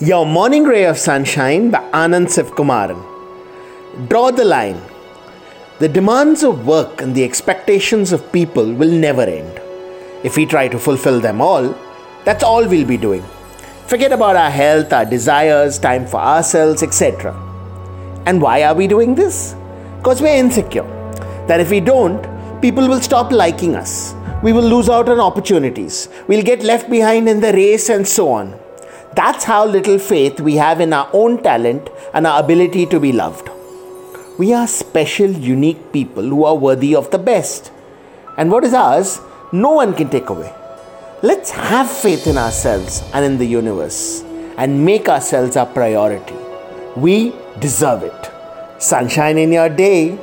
Your Morning Ray of Sunshine by Anand Sivkumaran. Draw the line. The demands of work and the expectations of people will never end. If we try to fulfill them all, that's all we'll be doing. Forget about our health, our desires, time for ourselves, etc. And why are we doing this? Because we're insecure. That if we don't, people will stop liking us. We will lose out on opportunities. We'll get left behind in the race and so on. That's how little faith we have in our own talent and our ability to be loved. We are special, unique people who are worthy of the best. And what is ours, no one can take away. Let's have faith in ourselves and in the universe and make ourselves our priority. We deserve it. Sunshine in your day.